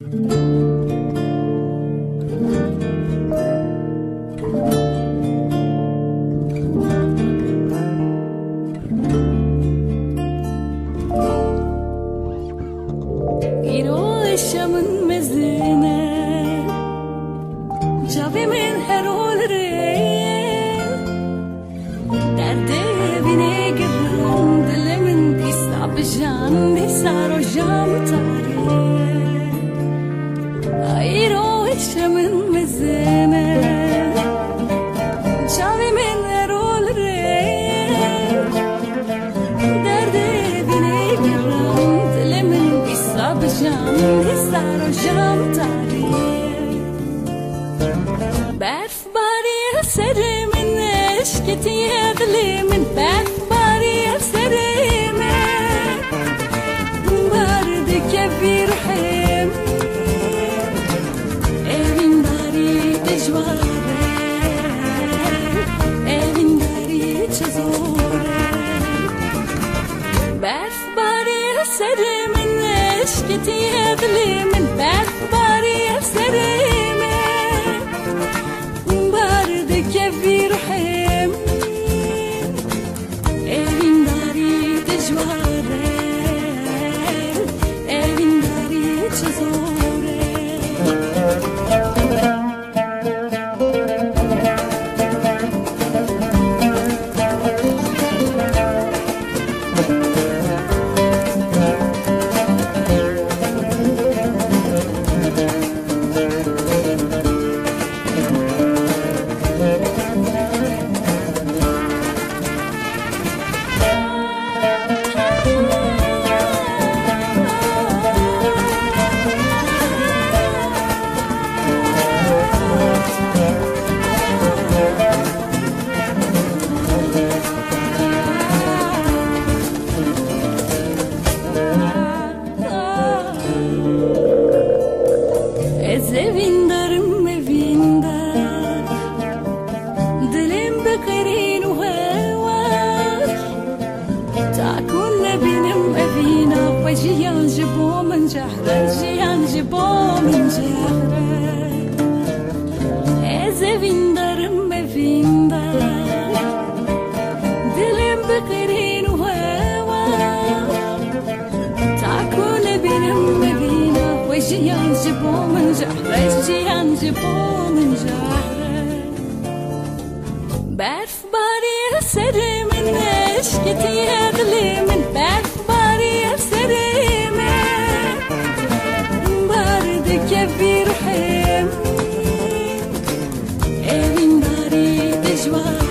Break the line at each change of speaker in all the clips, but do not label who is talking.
İro eşamın mezine Cavimin her olre Derde evine girin Dilimin pisa bijan Disa rojam tari İro eşamın mezine Cavimin her olre Derde evine girin Dilimin pisa bijan Disa rojam tari Berf bari serimin eşketi yedlimin Berf bari serimin eşketi yedlimin Berf bari serimin bardı kebir hem. Evin dari dejvare. Evin dari çözore Tacun ne benim evine Ve cihan cibo men cehre cihan cibo Beşi yancı bulunca Beşi yancı bulunca. Berf bari serimin Eşketi edilimin Berf bari serimin Bardı kebirhim Evin bari tecvar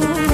you.